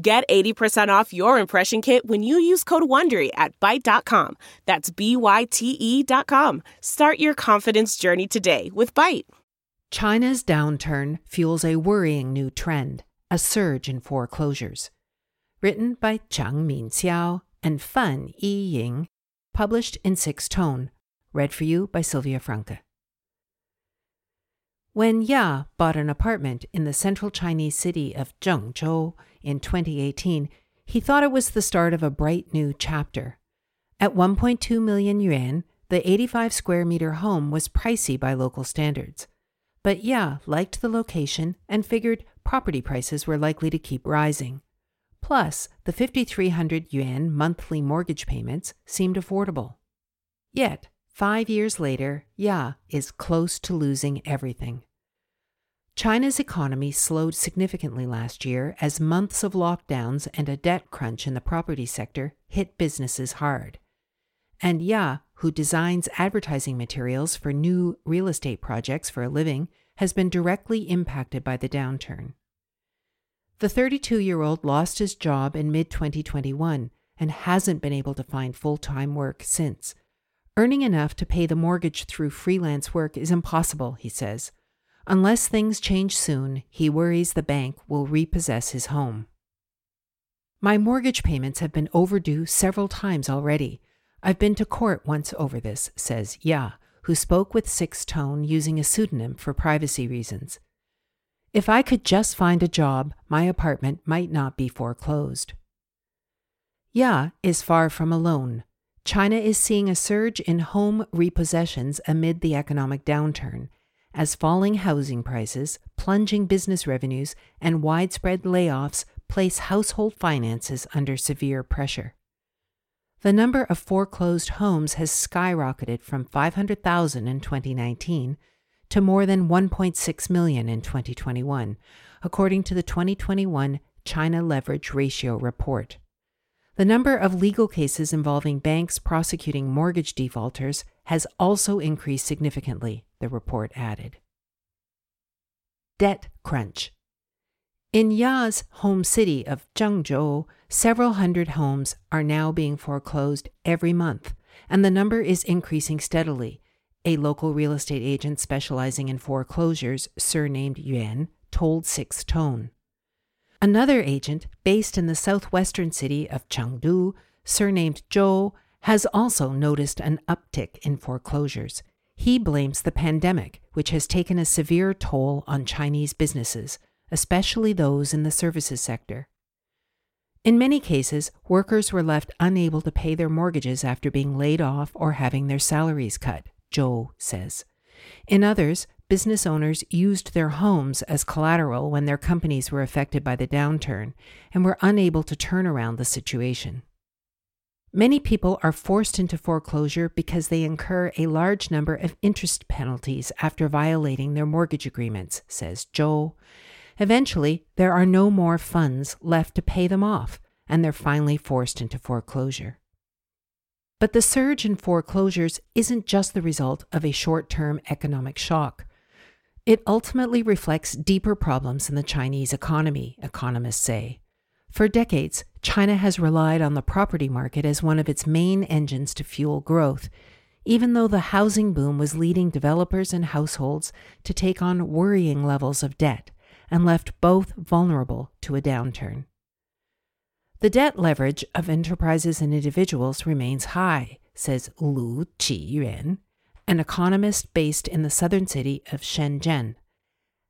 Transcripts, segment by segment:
Get 80% off your impression kit when you use code WONDERY at Byte.com. That's B-Y-T-E dot com. Start your confidence journey today with Byte. China's downturn fuels a worrying new trend, a surge in foreclosures. Written by Chang Minxiao and Fan Yiying, published in Sixth Tone. Read for you by Sylvia Franke. When Ya bought an apartment in the central Chinese city of Zhengzhou in 2018, he thought it was the start of a bright new chapter. At 1.2 million yuan, the 85 square meter home was pricey by local standards. But Ya liked the location and figured property prices were likely to keep rising. Plus, the 5,300 yuan monthly mortgage payments seemed affordable. Yet, five years later, Ya is close to losing everything. China's economy slowed significantly last year as months of lockdowns and a debt crunch in the property sector hit businesses hard. And Ya, who designs advertising materials for new real estate projects for a living, has been directly impacted by the downturn. The 32 year old lost his job in mid 2021 and hasn't been able to find full time work since. Earning enough to pay the mortgage through freelance work is impossible, he says. Unless things change soon, he worries the bank will repossess his home. My mortgage payments have been overdue several times already. I've been to court once over this, says Ya, who spoke with Sixth Tone using a pseudonym for privacy reasons. If I could just find a job, my apartment might not be foreclosed. Ya is far from alone. China is seeing a surge in home repossessions amid the economic downturn, as falling housing prices, plunging business revenues, and widespread layoffs place household finances under severe pressure. The number of foreclosed homes has skyrocketed from 500,000 in 2019 to more than 1.6 million in 2021, according to the 2021 China Leverage Ratio Report. The number of legal cases involving banks prosecuting mortgage defaulters has also increased significantly, the report added. Debt crunch. In Ya's home city of Zhengzhou, several hundred homes are now being foreclosed every month, and the number is increasing steadily. A local real estate agent specializing in foreclosures, surnamed Yuan, told Sixth Tone. Another agent, based in the southwestern city of Chengdu, surnamed Zhou, has also noticed an uptick in foreclosures. He blames the pandemic, which has taken a severe toll on Chinese businesses, especially those in the services sector. In many cases, workers were left unable to pay their mortgages after being laid off or having their salaries cut, Zhou says. In others, business owners used their homes as collateral when their companies were affected by the downturn and were unable to turn around the situation. Many people are forced into foreclosure because they incur a large number of interest penalties after violating their mortgage agreements, says Zhou. Eventually, there are no more funds left to pay them off, and they're finally forced into foreclosure. But the surge in foreclosures isn't just the result of a short term economic shock. It ultimately reflects deeper problems in the Chinese economy, economists say. For decades, China has relied on the property market as one of its main engines to fuel growth, even though the housing boom was leading developers and households to take on worrying levels of debt and left both vulnerable to a downturn. The debt leverage of enterprises and individuals remains high, says Lu Qiyuan, an economist based in the southern city of Shenzhen.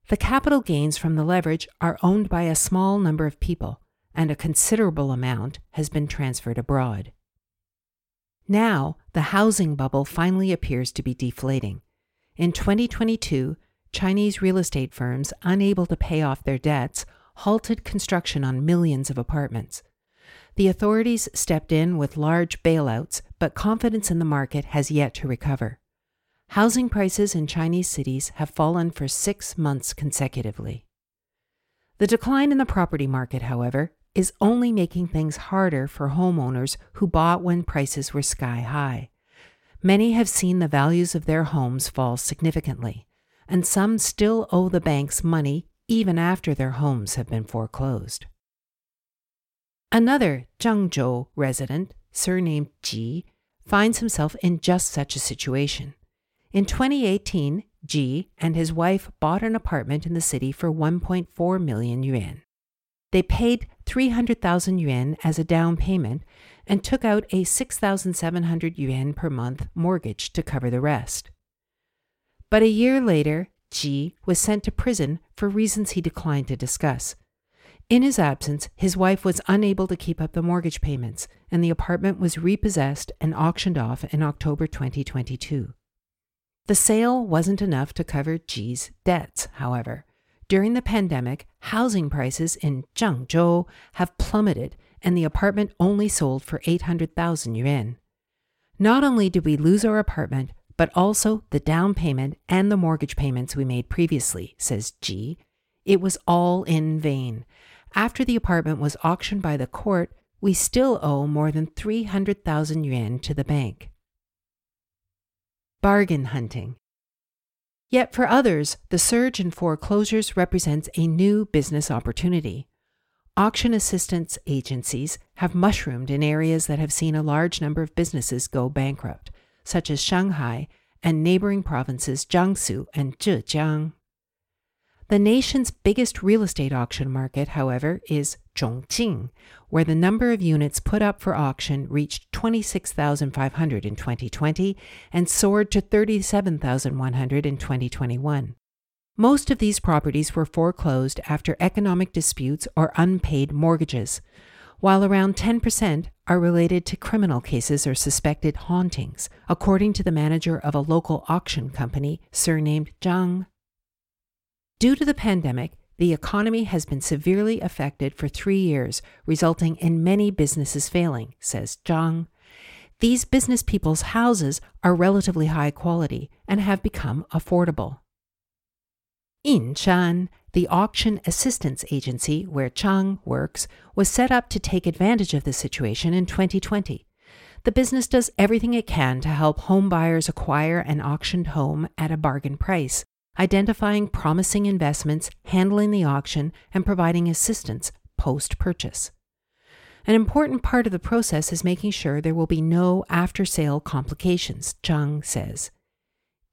The capital gains from the leverage are owned by a small number of people, and a considerable amount has been transferred abroad. Now, the housing bubble finally appears to be deflating. In 2022, Chinese real estate firms, unable to pay off their debts, halted construction on millions of apartments. The authorities stepped in with large bailouts, but confidence in the market has yet to recover. Housing prices in Chinese cities have fallen for six months consecutively. The decline in the property market, however, is only making things harder for homeowners who bought when prices were sky high. Many have seen the values of their homes fall significantly, and some still owe the banks money even after their homes have been foreclosed. Another Zhengzhou resident, surnamed Ji, finds himself in just such a situation. In 2018, Ji and his wife bought an apartment in the city for 1.4 million yuan. They paid 300,000 yuan as a down payment and took out a 6,700 yuan per month mortgage to cover the rest. But a year later, Ji was sent to prison for reasons he declined to discuss. In his absence, his wife was unable to keep up the mortgage payments, and the apartment was repossessed and auctioned off in October 2022. The sale wasn't enough to cover Ji's debts, however. During the pandemic, housing prices in Zhengzhou have plummeted, and the apartment only sold for 800,000 yuan. Not only did we lose our apartment, but also the down payment and the mortgage payments we made previously, says Ji. It was all in vain. After the apartment was auctioned by the court, we still owe more than 300,000 yuan to the bank bargain hunting. Yet for others, the surge in foreclosures represents a new business opportunity. Auction assistance agencies have mushroomed in areas that have seen a large number of businesses go bankrupt, such as Shanghai and neighboring provinces Jiangsu and Zhejiang. The nation's biggest real estate auction market, however, is Chongqing, where the number of units put up for auction reached 26,500 in 2020 and soared to 37,100 in 2021. Most of these properties were foreclosed after economic disputes or unpaid mortgages, while around 10% are related to criminal cases or suspected hauntings, according to the manager of a local auction company surnamed Zhang Due to the pandemic, the economy has been severely affected for three years, resulting in many businesses failing, says Zhang. These business people's houses are relatively high quality and have become affordable. Yinshan, the auction assistance agency where Zhang works, was set up to take advantage of this situation in 2020. The business does everything it can to help home buyers acquire an auctioned home at a bargain price identifying promising investments, handling the auction, and providing assistance post purchase. An important part of the process is making sure there will be no after sale complications, Zhang says.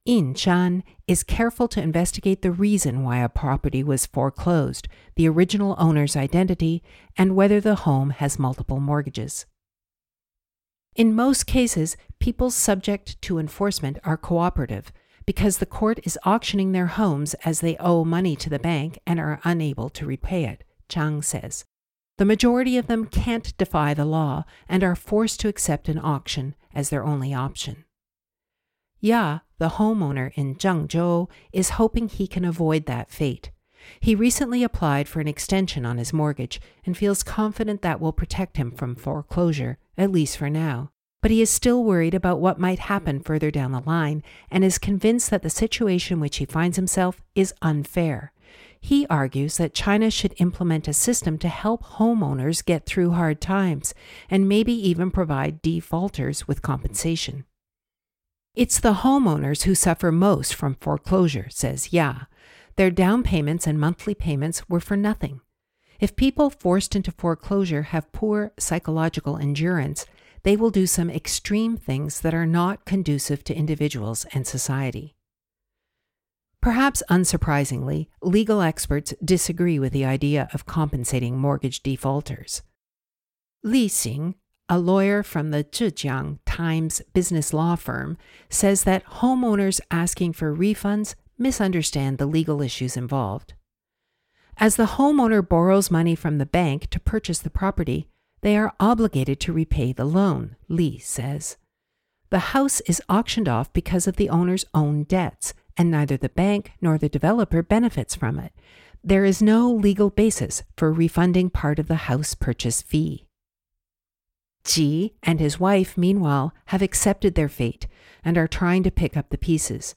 In Yinshan is careful to investigate the reason why a property was foreclosed, the original owner's identity, and whether the home has multiple mortgages. In most cases, people subject to enforcement are cooperative, because the court is auctioning their homes as they owe money to the bank and are unable to repay it, Zhang says. The majority of them can't defy the law and are forced to accept an auction as their only option. Ya, the homeowner in Zhengzhou, is hoping he can avoid that fate. He recently applied for an extension on his mortgage and feels confident that will protect him from foreclosure, at least for now but he is still worried about what might happen further down the line and is convinced that the situation in which he finds himself is unfair. He argues that China should implement a system to help homeowners get through hard times and maybe even provide defaulters with compensation. It's the homeowners who suffer most from foreclosure, says Ya. Their down payments and monthly payments were for nothing. If people forced into foreclosure have poor psychological endurance, they will do some extreme things that are not conducive to individuals and society. Perhaps unsurprisingly, legal experts disagree with the idea of compensating mortgage defaulters. Li Xing, a lawyer from the Zhejiang Times business law firm, says that homeowners asking for refunds misunderstand the legal issues involved. As the homeowner borrows money from the bank to purchase the property, they are obligated to repay the loan, Li says. The house is auctioned off because of the owner's own debts, and neither the bank nor the developer benefits from it. There is no legal basis for refunding part of the house purchase fee. Ji and his wife, meanwhile, have accepted their fate and are trying to pick up the pieces.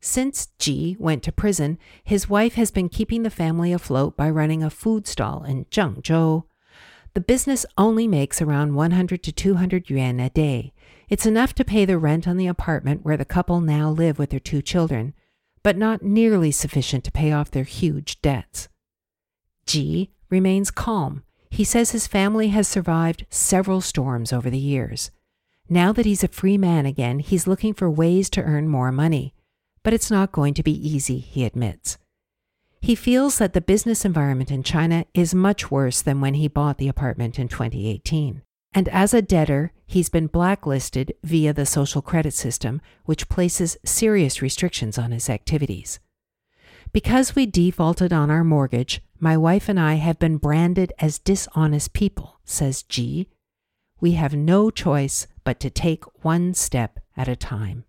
Since Ji went to prison, his wife has been keeping the family afloat by running a food stall in Zhengzhou. The business only makes around 100 to 200 yuan a day. It's enough to pay the rent on the apartment where the couple now live with their two children, but not nearly sufficient to pay off their huge debts. Ji remains calm. He says his family has survived several storms over the years. Now that he's a free man again, he's looking for ways to earn more money. But it's not going to be easy, he admits. He feels that the business environment in China is much worse than when he bought the apartment in 2018. And as a debtor, he's been blacklisted via the social credit system, which places serious restrictions on his activities. Because we defaulted on our mortgage, my wife and I have been branded as dishonest people, says Ji. We have no choice but to take one step at a time.